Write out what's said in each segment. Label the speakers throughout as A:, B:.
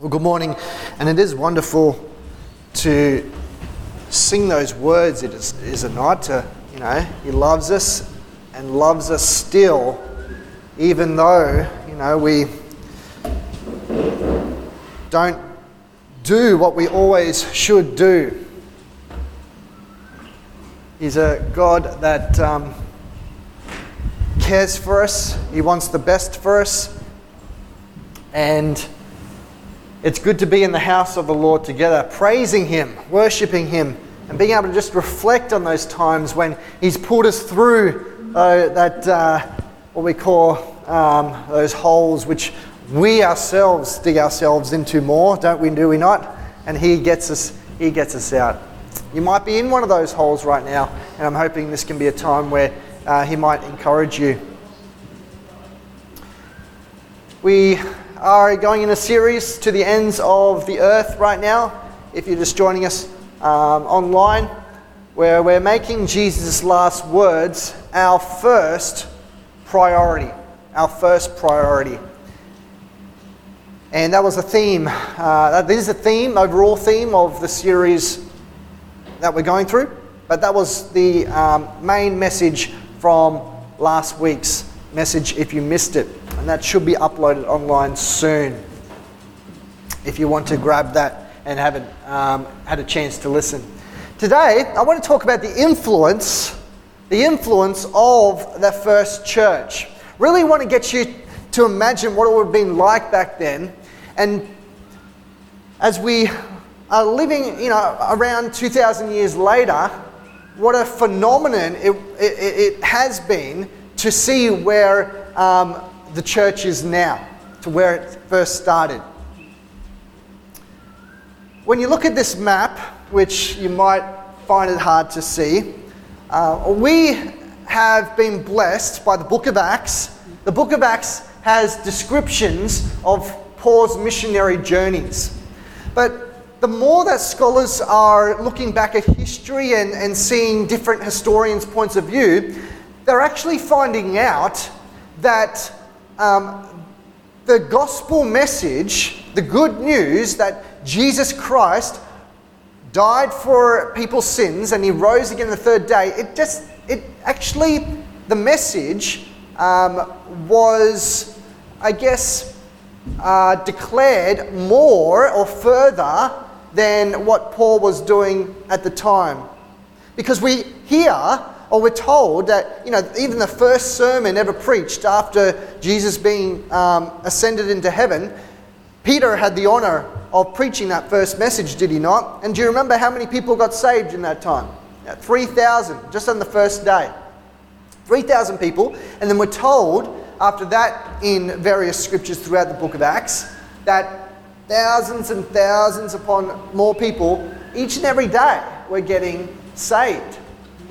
A: Well, good morning, and it is wonderful to sing those words, it is, is it not? To, you know, He loves us and loves us still, even though, you know, we don't do what we always should do. He's a God that um, cares for us, He wants the best for us, and it's good to be in the house of the Lord together, praising Him, worshipping Him, and being able to just reflect on those times when He's pulled us through uh, that, uh, what we call um, those holes which we ourselves dig ourselves into more, don't we? Do we not? And He gets us, He gets us out. You might be in one of those holes right now, and I'm hoping this can be a time where uh, He might encourage you. We are going in a series to the ends of the earth right now. If you're just joining us um, online, where we're making Jesus' last words our first priority. Our first priority. And that was a theme. Uh, is a theme, overall theme of the series that we're going through. But that was the um, main message from last week's message if you missed it. And that should be uploaded online soon if you want to grab that and haven't um, had a chance to listen. Today, I want to talk about the influence, the influence of the first church. Really want to get you to imagine what it would have been like back then. And as we are living, you know, around 2,000 years later, what a phenomenon it, it, it has been to see where um, the church is now, to where it first started. When you look at this map, which you might find it hard to see, uh, we have been blessed by the book of Acts. The book of Acts has descriptions of Paul's missionary journeys. But the more that scholars are looking back at history and, and seeing different historians' points of view, they're actually finding out that um, the gospel message, the good news that Jesus Christ died for people's sins and he rose again the third day, it just, it actually, the message um, was, I guess, uh, declared more or further than what Paul was doing at the time. Because we hear or we're told that, you know, even the first sermon ever preached after Jesus being um, ascended into heaven, Peter had the honor of preaching that first message, did he not? And do you remember how many people got saved in that time? 3,000, just on the first day. 3,000 people. And then we're told after that in various scriptures throughout the book of Acts that thousands and thousands upon more people each and every day were getting saved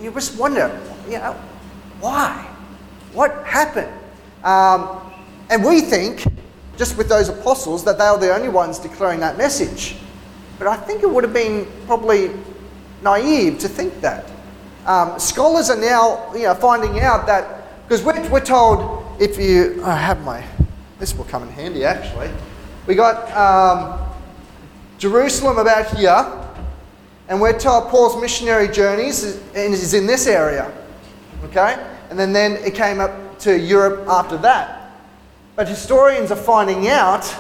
A: you just wonder, you know, why? What happened? Um, and we think, just with those apostles, that they were the only ones declaring that message. But I think it would have been probably naive to think that. Um, scholars are now, you know, finding out that because we're, we're told if you, I have my, this will come in handy actually. We got um, Jerusalem about here, and told Paul's missionary journeys is in this area. Okay? And then, then it came up to Europe after that. But historians are finding out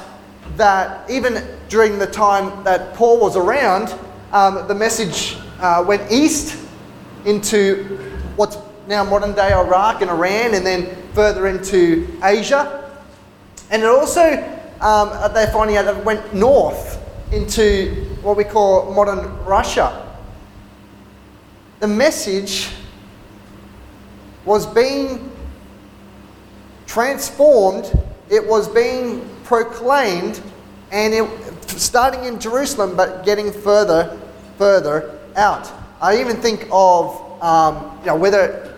A: that even during the time that Paul was around, um, the message uh, went east into what's now modern day Iraq and Iran, and then further into Asia. And it also, um, they're finding out that it went north into what we call modern Russia. The message was being transformed, it was being proclaimed, and it starting in Jerusalem, but getting further, further out. I even think of um, you know whether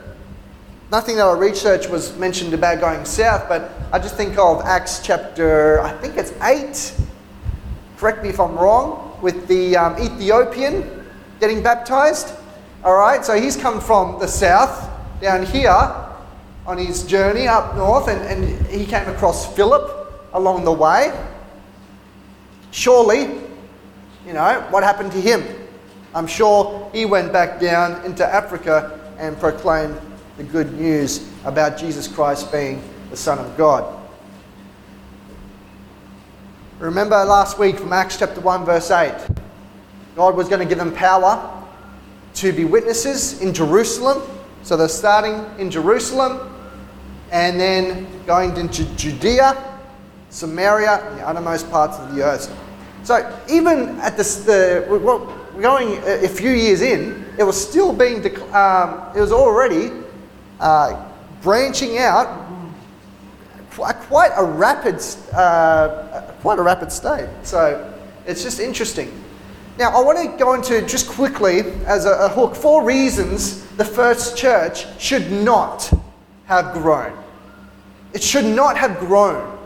A: nothing that I researched was mentioned about going south, but I just think of Acts chapter I think it's eight. Correct me if I'm wrong with the um, Ethiopian getting baptized. All right, so he's come from the south down here on his journey up north, and, and he came across Philip along the way. Surely, you know, what happened to him? I'm sure he went back down into Africa and proclaimed the good news about Jesus Christ being the Son of God. Remember last week from Acts chapter 1, verse 8, God was going to give them power to be witnesses in Jerusalem. So they're starting in Jerusalem and then going into Judea, Samaria, and the uttermost parts of the earth. So even at this, the we're going a few years in, it was still being, um, it was already uh, branching out quite a rapid, uh, quite a rapid state. So it's just interesting. Now I want to go into just quickly as a, a hook four reasons the first church should not have grown. It should not have grown.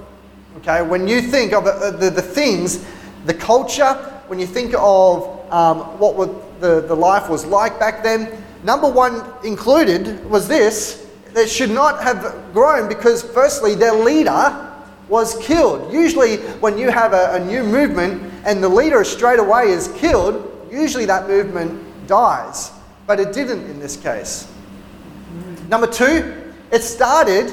A: Okay, when you think of the, the, things, the culture, when you think of um, what the, the life was like back then, number one included was this they should not have grown because, firstly, their leader was killed. Usually, when you have a, a new movement and the leader straight away is killed, usually that movement dies. But it didn't in this case. Number two, it started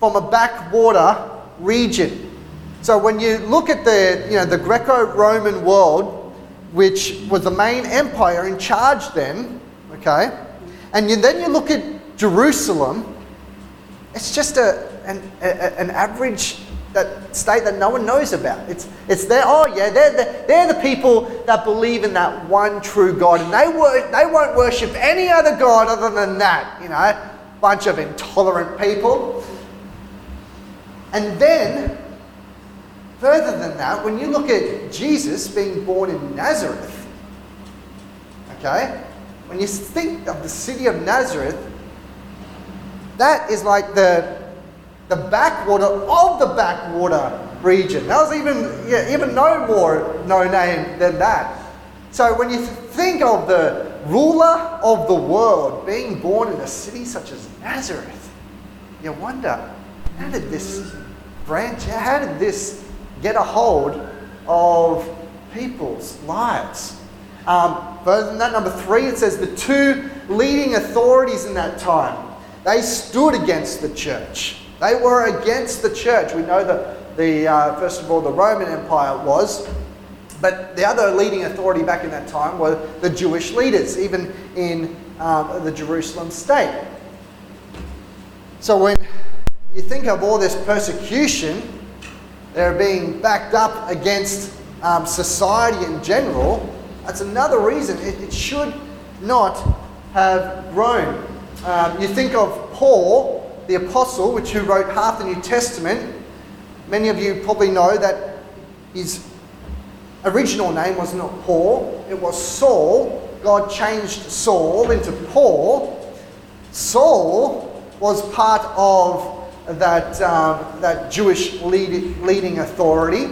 A: from a backwater region. So when you look at the, you know, the Greco-Roman world, which was the main empire in charge then, okay, and you, then you look at Jerusalem, it's just a, an, a, an average that state that no one knows about. It's, it's there, oh yeah, they're the, they're the people that believe in that one true God and they, wor- they won't worship any other God other than that, you know, bunch of intolerant people. And then, further than that, when you look at Jesus being born in Nazareth, okay, when you think of the city of Nazareth, that is like the, the backwater of the backwater region. That was even, yeah, even no more no name than that. So when you think of the ruler of the world being born in a city such as Nazareth, you wonder, how did this branch, how did this get a hold of people's lives? Um, than that, number three, it says the two leading authorities in that time they stood against the church. They were against the church. We know that the uh, first of all the Roman Empire was, but the other leading authority back in that time were the Jewish leaders, even in um, the Jerusalem state. So when you think of all this persecution, they're being backed up against um, society in general. That's another reason it, it should not have grown. Um, you think of Paul, the apostle, which who wrote half the New Testament. Many of you probably know that his original name was not Paul, it was Saul. God changed Saul into Paul. Saul was part of that, um, that Jewish lead, leading authority.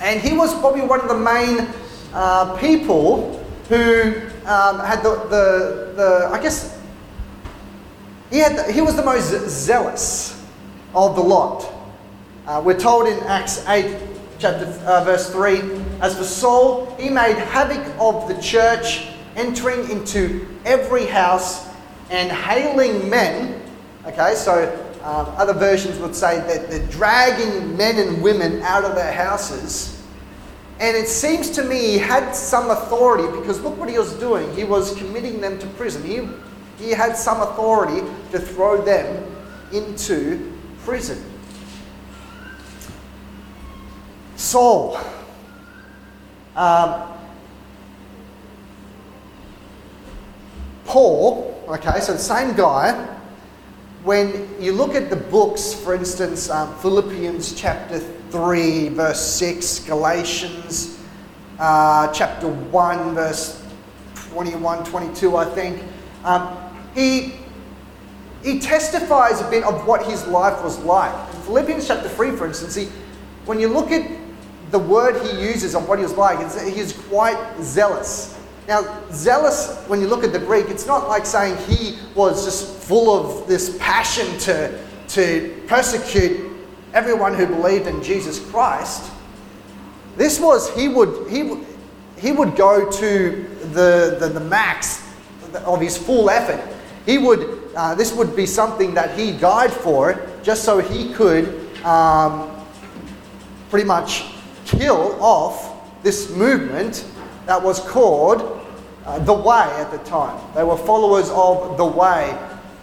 A: And he was probably one of the main uh, people who um, had the, the, the, I guess, he, had the, he was the most zealous of the lot. Uh, we're told in Acts 8, chapter uh, verse 3, as for Saul, he made havoc of the church, entering into every house and hailing men. Okay, so um, other versions would say that they're dragging men and women out of their houses. And it seems to me he had some authority because look what he was doing. He was committing them to prison. He he had some authority to throw them into prison. Saul. Um, Paul, okay, so the same guy. When you look at the books, for instance, um, Philippians chapter 3, verse 6, Galatians uh, chapter 1, verse 21, 22, I think. Um, he, he testifies a bit of what his life was like. In Philippians chapter 3, for instance, he, when you look at the word he uses of what he was like, he's quite zealous. Now, zealous, when you look at the Greek, it's not like saying he was just full of this passion to, to persecute everyone who believed in Jesus Christ. This was, he would, he, would- he would go to the, the, the max of his full effort. He would, uh, this would be something that he died for just so he could um, pretty much kill off this movement that was called uh, the Way at the time. They were followers of the Way.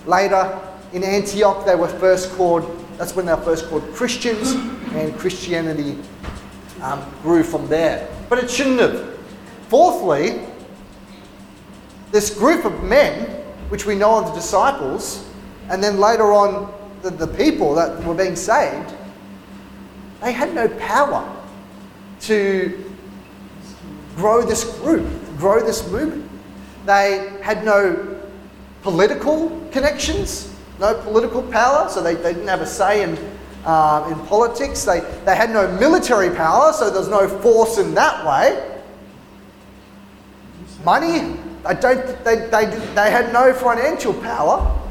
A: Later in Antioch, they were first called, that's when they were first called Christians, and Christianity um, grew from there. But it shouldn't have. Fourthly, this group of men, which we know of the disciples, and then later on the, the people that were being saved, they had no power to grow this group, grow this movement. They had no political connections, no political power, so they, they didn't have a say in, uh, in politics. They, they had no military power, so there's no force in that way. Money, I don't, they, they, they had no financial power.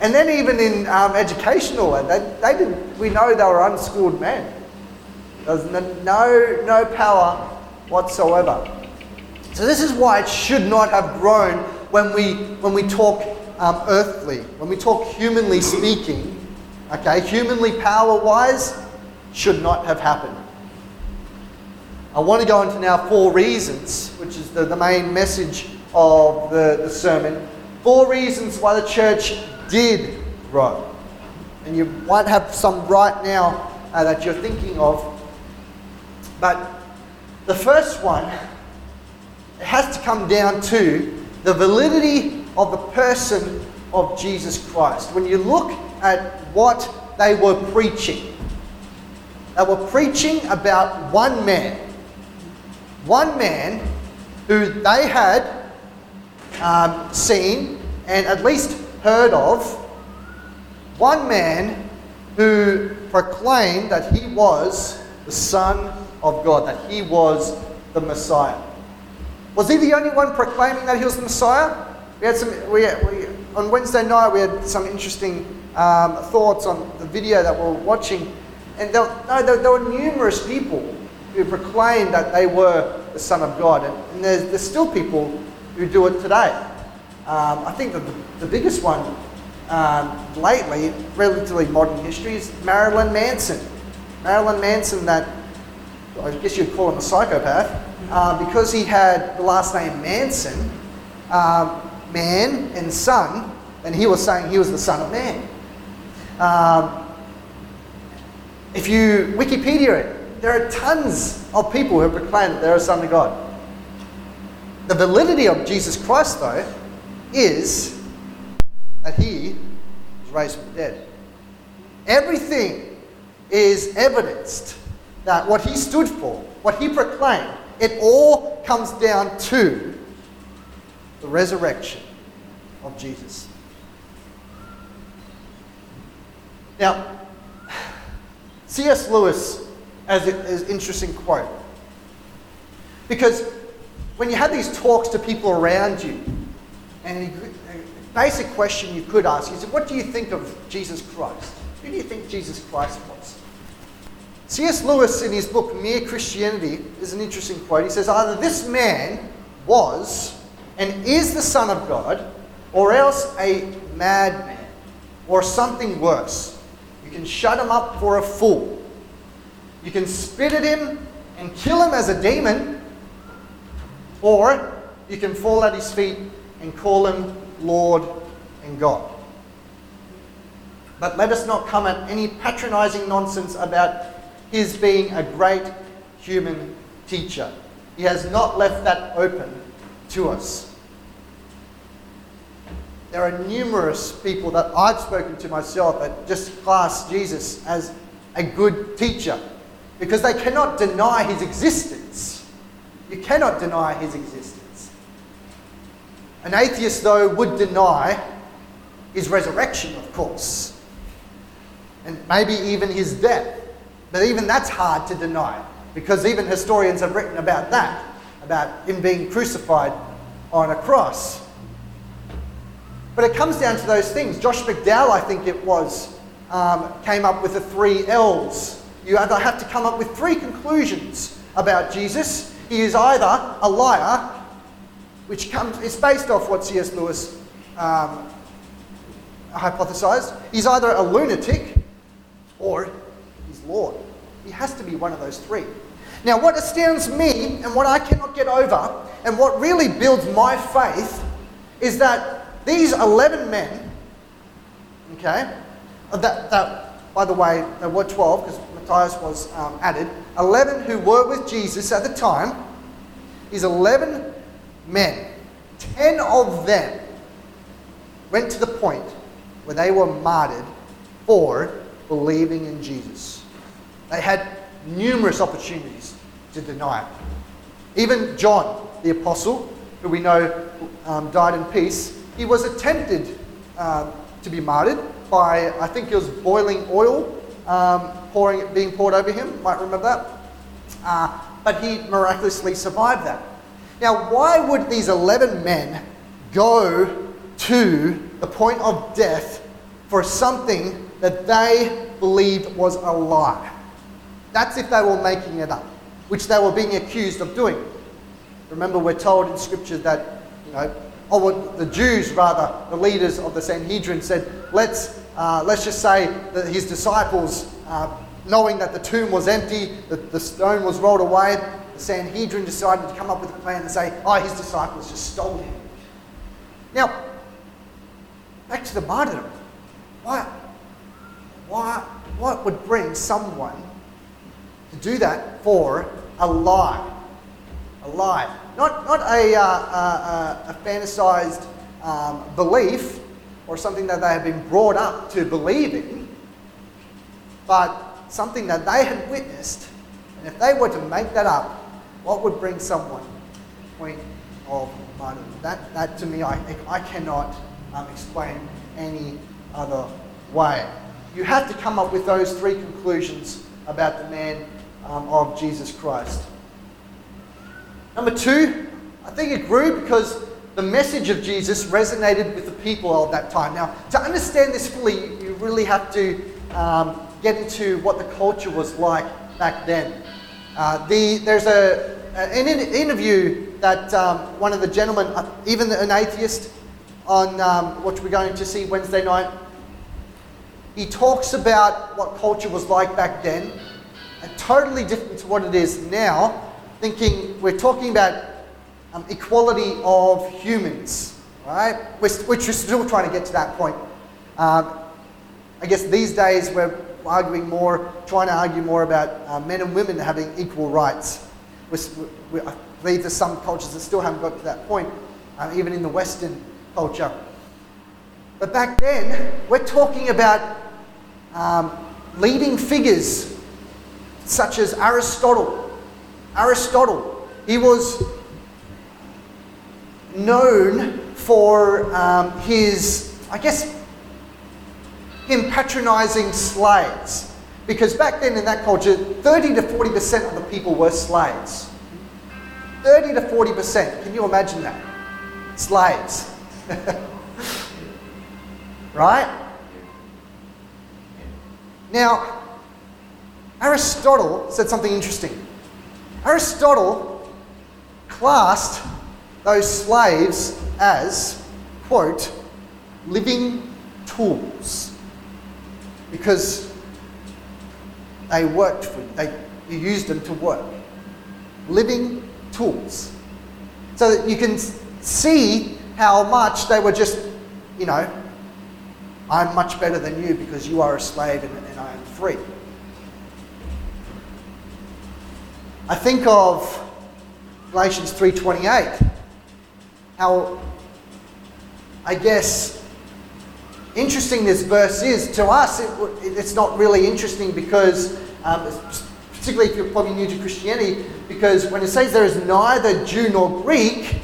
A: And then even in um, educational, they, they didn't, we know they were unschooled men. There's no, no, no power whatsoever. So this is why it should not have grown when we, when we talk um, earthly, when we talk humanly speaking, okay, humanly power-wise, should not have happened. I want to go into now four reasons, which is the, the main message of the, the sermon. Four reasons why the church did grow. And you might have some right now uh, that you're thinking of. But the first one has to come down to the validity of the person of Jesus Christ. When you look at what they were preaching, they were preaching about one man. One man who they had um, seen and at least heard of. One man who proclaimed that he was the Son of God, that he was the Messiah. Was he the only one proclaiming that he was the Messiah? We had some. We, we on Wednesday night we had some interesting um, thoughts on the video that we were watching, and there, no, there, there, were numerous people who proclaimed that they were the Son of God, and, and there's, there's still people who do it today. Um, I think the, the biggest one um, lately, relatively modern history, is Marilyn Manson. Marilyn Manson, that I guess you'd call him a psychopath, uh, because he had the last name Manson, um, man and son, and he was saying he was the son of man. Um, if you Wikipedia it, there are tons of people who proclaim that they're a son of God. The validity of Jesus Christ, though, is that he was raised from the dead. Everything is evidenced that what he stood for, what he proclaimed, it all comes down to the resurrection of Jesus. Now, C.S. Lewis has an interesting quote. Because when you had these talks to people around you, and a basic question you could ask is, what do you think of Jesus Christ? Who do you think Jesus Christ was? C.S. Lewis, in his book Mere Christianity, is an interesting quote. He says, Either this man was and is the Son of God, or else a madman, or something worse. You can shut him up for a fool. You can spit at him and kill him as a demon, or you can fall at his feet and call him Lord and God. But let us not come at any patronizing nonsense about his being a great human teacher. He has not left that open to us. There are numerous people that I've spoken to myself that just class Jesus as a good teacher because they cannot deny his existence. You cannot deny his existence. An atheist, though, would deny his resurrection, of course, and maybe even his death. But even that's hard to deny because even historians have written about that, about him being crucified on a cross. But it comes down to those things. Josh McDowell, I think it was, um, came up with the three L's. You either have to come up with three conclusions about Jesus. He is either a liar, which comes, is based off what C.S. Lewis um, hypothesized. He's either a lunatic or he's Lord. He has to be one of those three. Now, what astounds me and what I cannot get over, and what really builds my faith, is that these 11 men, okay, that, that by the way, there were 12 because Matthias was um, added, 11 who were with Jesus at the time, is 11 men. 10 of them went to the point where they were martyred for believing in Jesus. They had numerous opportunities to deny it. Even John, the apostle, who we know um, died in peace, he was attempted um, to be martyred by, I think it was boiling oil um, pouring, being poured over him. Might remember that. Uh, but he miraculously survived that. Now, why would these 11 men go to the point of death for something that they believed was a lie? That's if they were making it up, which they were being accused of doing. Remember, we're told in Scripture that, you know, the Jews rather, the leaders of the Sanhedrin said, let's, uh, let's just say that his disciples, uh, knowing that the tomb was empty, that the stone was rolled away, the Sanhedrin decided to come up with a plan and say, oh, his disciples just stole him. Now, back to the martyrdom. Why, why, what would bring someone to do that for a lie? A lie. Not, not a, uh, uh, a fantasized um, belief or something that they have been brought up to believe in, but something that they had witnessed. And if they were to make that up, what would bring someone point of martyrdom? That, that to me, I, I cannot um, explain any other way. You have to come up with those three conclusions about the man um, of Jesus Christ. Number two, I think it grew because the message of Jesus resonated with the people of that time. Now, to understand this fully, you really have to um, get into what the culture was like back then. Uh, the, there's a, an interview that um, one of the gentlemen, uh, even an atheist, on um, what we're going to see Wednesday night, he talks about what culture was like back then, and totally different to what it is now. Thinking we're talking about um, equality of humans, right? Which we're still trying to get to that point. Um, I guess these days we're arguing more, trying to argue more about uh, men and women having equal rights. we we I believe there's some cultures that still haven't got to that point, uh, even in the Western culture. But back then, we're talking about um, leading figures such as Aristotle. Aristotle, he was known for um, his, I guess, him patronizing slaves. Because back then in that culture, 30 to 40% of the people were slaves. 30 to 40%. Can you imagine that? Slaves. right? Now, Aristotle said something interesting. Aristotle classed those slaves as, quote, living tools because they worked for you. They, you used them to work. Living tools. So that you can see how much they were just, you know, I'm much better than you because you are a slave and, and I am free. I think of Galatians 3:28 how I guess interesting this verse is. To us, it, it's not really interesting because, um, particularly if you're probably new to Christianity, because when it says there is neither Jew nor Greek,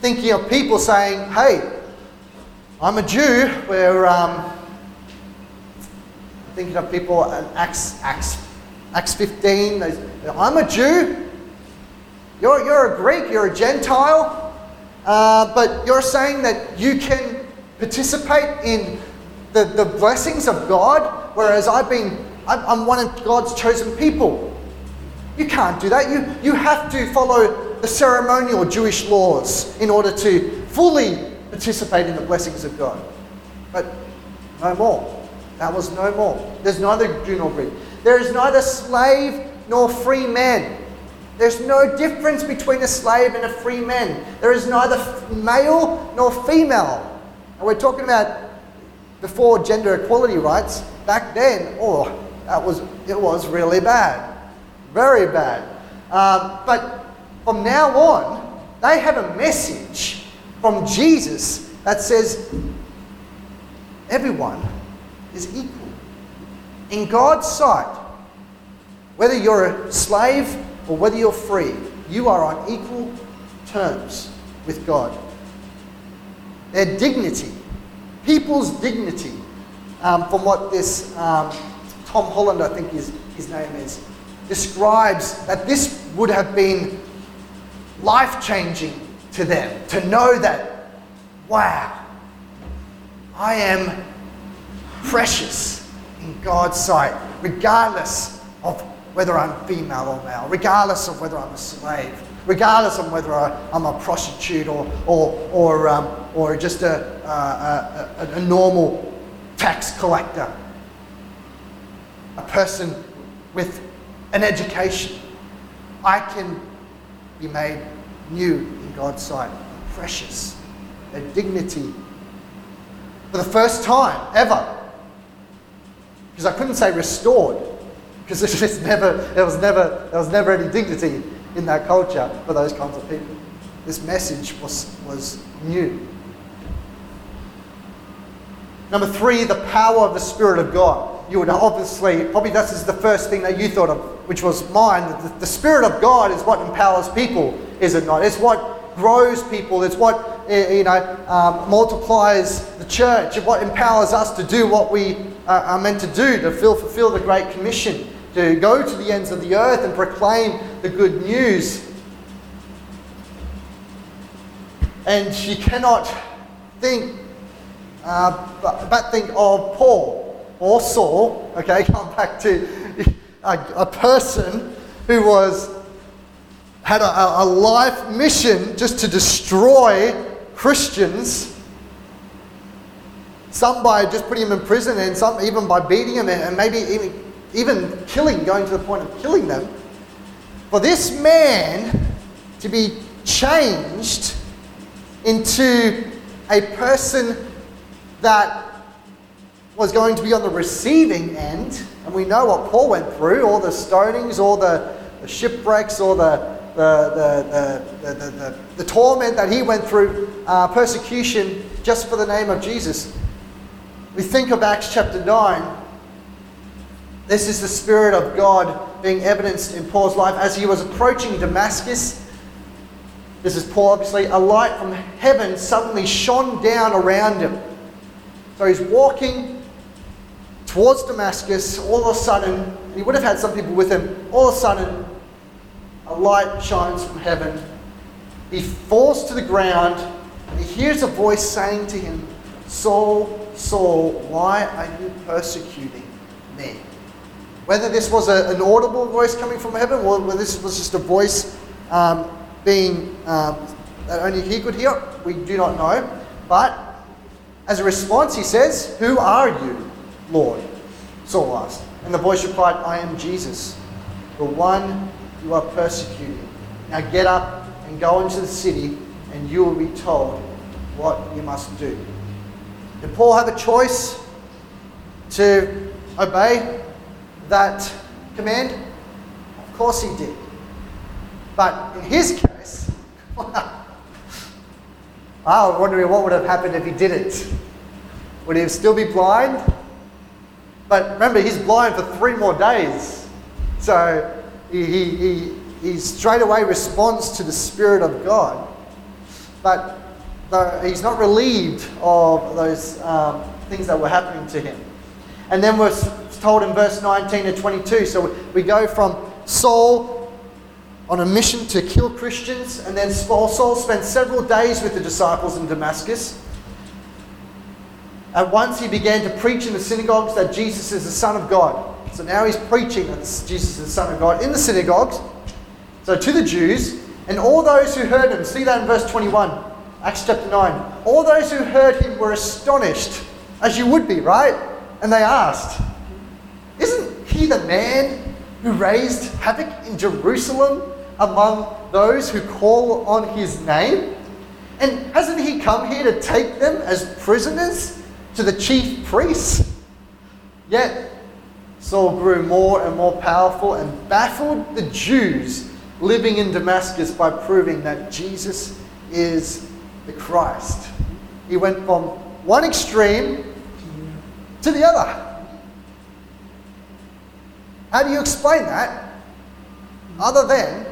A: thinking of people saying, hey, I'm a Jew, where um, thinking of people in Acts, Acts, Acts 15, I'm a Jew, you're, you're a Greek, you're a Gentile, uh, but you're saying that you can participate in the, the blessings of God, whereas I've been, I'm, I'm one of God's chosen people. You can't do that. You, you have to follow the ceremonial Jewish laws in order to fully participate in the blessings of God. But no more. That was no more. There's neither Jew nor Greek. There is neither slave nor free man. There's no difference between a slave and a free man. There is neither male nor female. And we're talking about before gender equality rights. Back then, oh, that was it was really bad, very bad. Um, but from now on, they have a message from Jesus that says everyone is equal in God's sight. Whether you're a slave or whether you're free, you are on equal terms with God. Their dignity, people's dignity, um, from what this um, Tom Holland, I think his, his name is, describes that this would have been life changing to them to know that, wow, I am precious in God's sight, regardless of whether I'm female or male, regardless of whether I'm a slave, regardless of whether I'm a prostitute or, or, or, um, or just a, a, a, a normal tax collector, a person with an education. I can be made new in God's sight, precious, a dignity for the first time ever. Because I couldn't say restored because it was never, there was never, there was never any dignity in that culture for those kinds of people. This message was, was new. Number three, the power of the Spirit of God. You would obviously, probably this is the first thing that you thought of, which was mine. The, the Spirit of God is what empowers people, is it not? It's what grows people. It's what eh, you know um, multiplies the church. It's what empowers us to do what we uh, are meant to do to fulfill the Great Commission to go to the ends of the earth and proclaim the good news. And she cannot think, uh, but, but, think of Paul or Saul, okay, come back to a, a person who was had a, a life mission just to destroy Christians some by just putting him in prison and some even by beating him and maybe even even killing, going to the point of killing them, for this man to be changed into a person that was going to be on the receiving end, and we know what Paul went through all the stonings, all the, the shipwrecks, all the, the, the, the, the, the, torment that he went through, uh, persecution just for the name of Jesus. We think of Acts chapter 9 this is the Spirit of God being evidenced in Paul's life as he was approaching Damascus. This is Paul, obviously. A light from heaven suddenly shone down around him. So he's walking towards Damascus. All of a sudden, he would have had some people with him. All of a sudden, a light shines from heaven. He falls to the ground. And he hears a voice saying to him, Saul, Saul, why are you persecuting me? Whether this was a, an audible voice coming from heaven or whether this was just a voice um, being um, that only he could hear, we do not know. But as a response, he says, Who are you, Lord? Saul asked. And the voice replied, I am Jesus, the one you are persecuting. Now get up and go into the city, and you will be told what you must do. Did Paul have a choice to obey that command? Of course he did. But in his case, I was wondering what would have happened if he didn't. Would he still be blind? But remember, he's blind for three more days. So he, he, he, he straight away responds to the Spirit of God. But he's not relieved of those um, things that were happening to him. And then we're told in verse 19 to 22. So we go from Saul on a mission to kill Christians, and then Saul, Saul spent several days with the disciples in Damascus. At once he began to preach in the synagogues that Jesus is the Son of God. So now he's preaching that Jesus is the Son of God in the synagogues. So to the Jews, and all those who heard him, see that in verse 21, Acts chapter 9. All those who heard him were astonished, as you would be, right? And they asked, the man who raised havoc in Jerusalem among those who call on his name? And hasn't he come here to take them as prisoners to the chief priests? Yet Saul grew more and more powerful and baffled the Jews living in Damascus by proving that Jesus is the Christ. He went from one extreme to the other. How do you explain that other than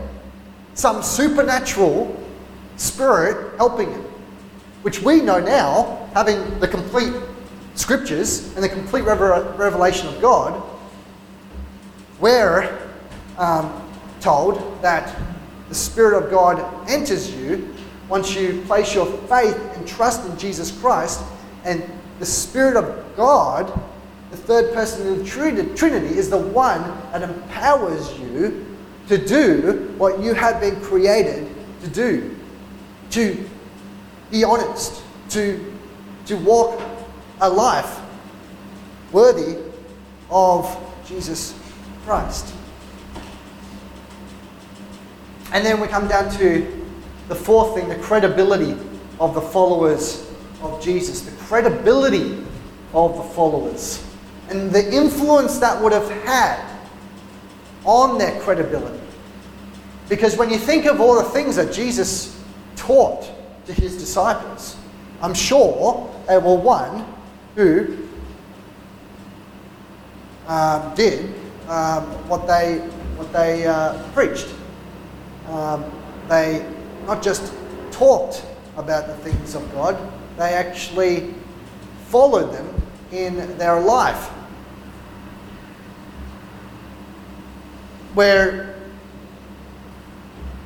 A: some supernatural spirit helping him? Which we know now, having the complete scriptures and the complete revelation of God, we're um, told that the Spirit of God enters you once you place your faith and trust in Jesus Christ, and the Spirit of God, the third person of the Trinity, is the one that empowers you to do what you have been created to do. To be honest, to, to walk a life worthy of Jesus Christ. And then we come down to the fourth thing the credibility of the followers of Jesus. The credibility of the followers. And the influence that would have had on their credibility. Because when you think of all the things that Jesus taught to his disciples, I'm sure they were one who um, did um, what they, what they uh, preached. Um, they not just talked about the things of God, they actually followed them in their life. We're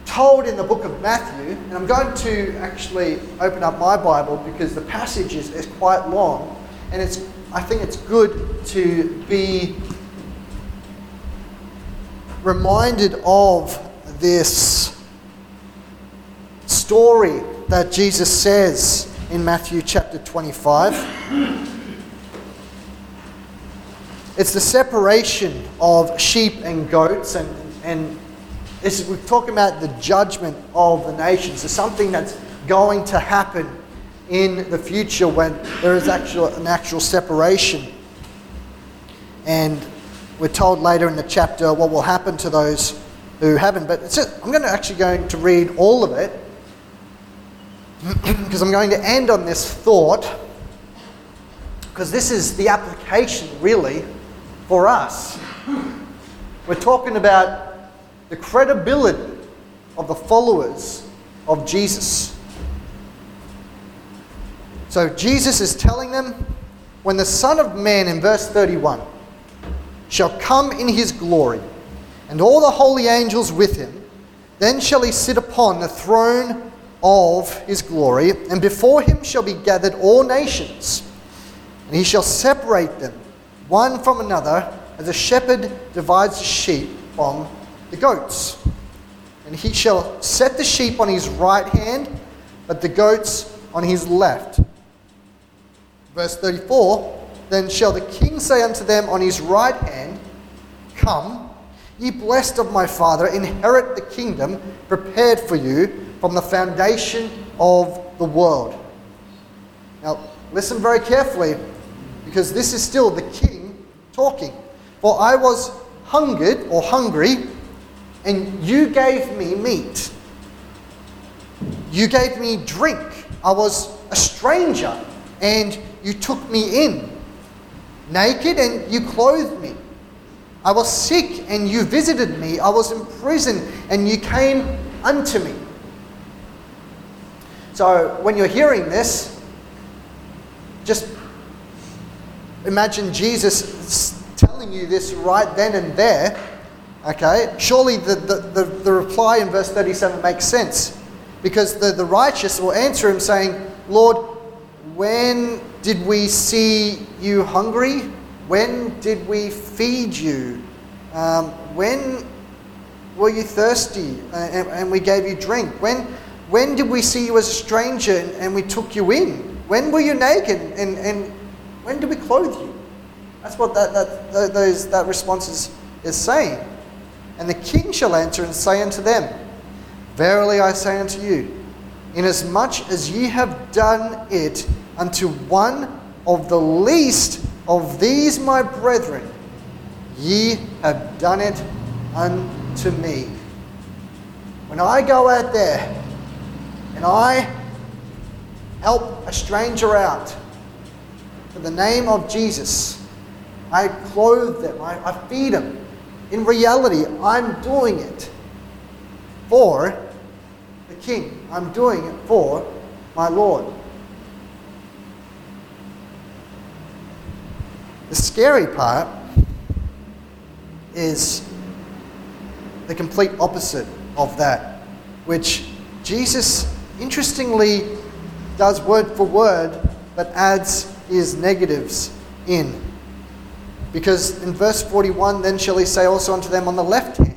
A: told in the book of Matthew, and I'm going to actually open up my Bible because the passage is, is quite long, and it's I think it's good to be reminded of this story that Jesus says in Matthew chapter 25. It's the separation of sheep and goats, and, and we're talking about the judgment of the nations. It's something that's going to happen in the future when there is actual, an actual separation. And we're told later in the chapter what will happen to those who haven't. But I'm going to actually going to read all of it because I'm going to end on this thought because this is the application really for us. We're talking about the credibility of the followers of Jesus. So Jesus is telling them when the Son of Man, in verse 31, shall come in his glory and all the holy angels with him. Then shall he sit upon the throne of his glory, and before him shall be gathered all nations. And he shall separate them one from another, as a shepherd divides the sheep from the goats. And he shall set the sheep on his right hand, but the goats on his left. Verse 34 Then shall the king say unto them on his right hand, Come, Ye blessed of my Father, inherit the kingdom prepared for you from the foundation of the world. Now, listen very carefully, because this is still the king talking. For I was hungered or hungry, and you gave me meat. You gave me drink. I was a stranger, and you took me in. Naked, and you clothed me. I was sick and you visited me. I was in prison and you came unto me. So when you're hearing this, just imagine Jesus telling you this right then and there. Okay? Surely the, the, the, the reply in verse 37 makes sense. Because the, the righteous will answer him saying, Lord, when did we see you hungry When did we feed you? Um, when were you thirsty and, and we gave you drink? When, when did we see you as a stranger and, and we took you in? When were you naked and, and when do we clothe you? That's what that, that, those, that response is, is saying. And the king shall answer and say unto them, Verily I say unto you, inasmuch as ye have done it unto one of the least of these my brethren, ye have done it unto me. When I go out there and I help a stranger out for the name of Jesus, I clothe them, I, I feed them. In reality, I'm doing it for the King. I'm doing it for my Lord. The scary part is the complete opposite of that, which Jesus interestingly does word for word, but adds his negatives in. Because in verse 41, then shall he say also unto them on the left hand,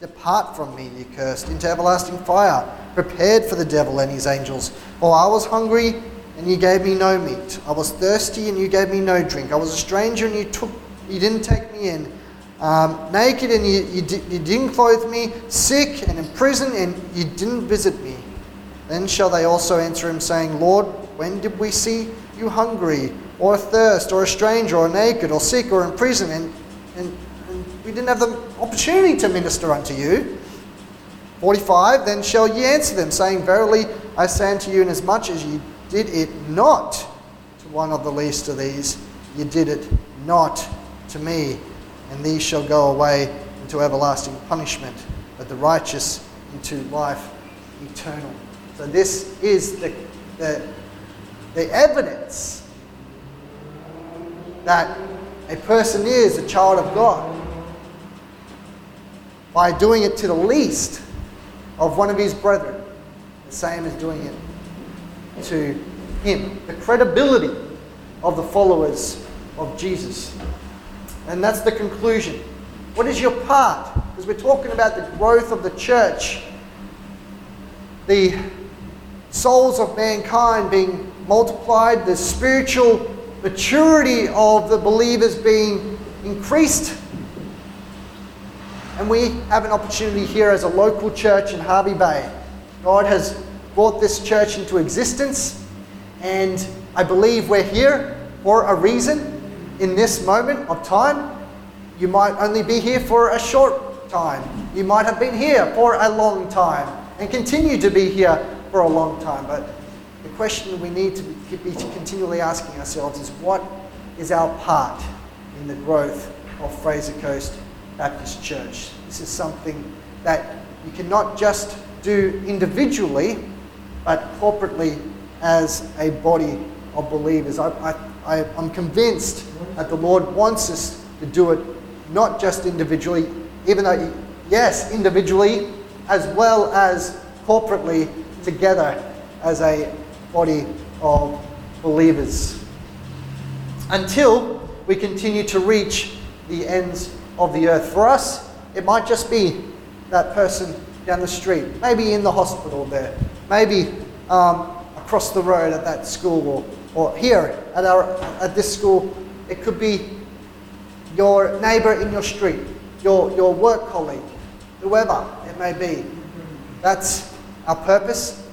A: Depart from me, ye cursed, into everlasting fire, prepared for the devil and his angels. For I was hungry, and you gave me no meat. I was thirsty, and you gave me no drink. I was a stranger, and you took, you didn't take me in. Um, naked, and you, you, you didn't clothe me. Sick and in prison, and you didn't visit me. Then shall they also answer him, saying, Lord, when did we see you hungry, or thirst, or a stranger, or naked, or sick, or in prison, and, and, and we didn't have the opportunity to minister unto you? 45 Then shall ye answer them, saying, Verily I say unto you, inasmuch as ye did it not to one of the least of these, ye did it not to me. And these shall go away into everlasting punishment, but the righteous into life eternal. So this is the, the, the evidence that a person is a child of God by doing it to the least of one of his brethren, the same as doing it to him. The credibility of the followers of Jesus. And that's the conclusion. What is your part? Because we're talking about the growth of the church, the souls of mankind being multiplied, the spiritual maturity of the believers being increased. And we have an opportunity here as a local church in Hervey Bay. God has brought this church into existence, and I believe we're here for a reason in this moment of time. You might only be here for a short time, you might have been here for a long time, and continue to be here for a long time. But question we need to be, continually asking ourselves is what is our part in the growth of Fraser Coast Baptist Church? This is something that you cannot just do individually, but corporately as a body of believers. I, I'm convinced that the Lord wants us to do it not just individually, even though, yes, individually, as well as corporately together as a body of believers. Until we continue to reach the ends of the earth. For us, it might just be that person down the street, maybe in the hospital there, maybe um, across the road at that school, or, or here at, our, at this school. It could be your neighbor in your street, your, your work colleague, whoever it may be. That's our purpose,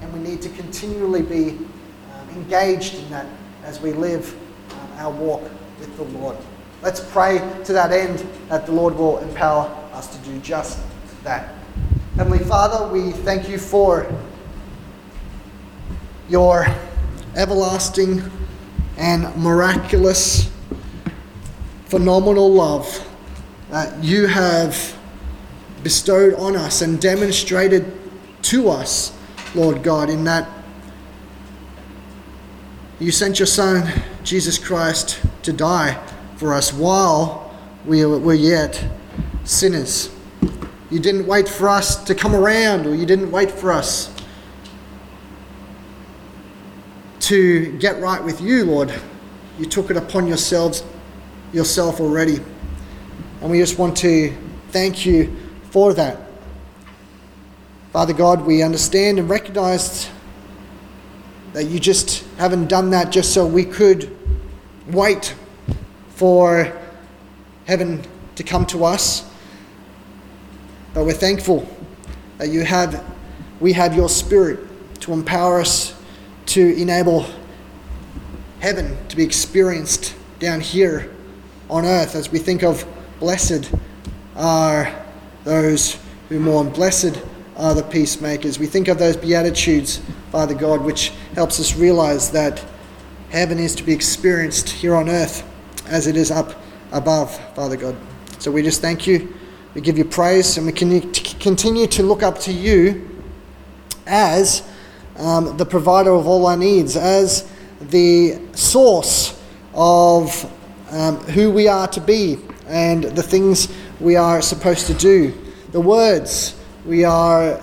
A: and we need to continually be um, engaged in that as we live um, our walk with the Lord. Let's pray to that end that the Lord will empower us to do just that. Heavenly Father, we thank you for your everlasting and miraculous, phenomenal love that you have bestowed on us and demonstrated to us, Lord God, in that you sent your Son, Jesus Christ, to die for us while we were yet sinners. You didn't wait for us to come around, or you didn't wait for us to get right with you, Lord. You took it upon yourselves yourself already. And we just want to thank you for that. Father God, we understand and recognize that you just haven't done that just so we could wait for heaven to come to us. But we're thankful that you have we have your spirit to empower us to enable heaven to be experienced down here on earth as we think of blessed are those who mourn blessed are the peacemakers. We think of those beatitudes father god which helps us realize that heaven is to be experienced here on earth as it is up above father god. So we just thank you. We give you praise and we can continue to look up to you as um, the provider of all our needs, as the source of um, who we are to be and the things we are supposed to do, the words we are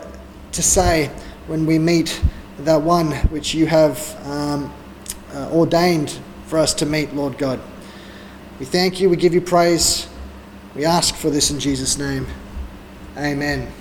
A: to say when we meet that one which you have um, uh, ordained for us to meet, Lord God. We thank you, we give you praise, we ask for this in Jesus' name. Amen.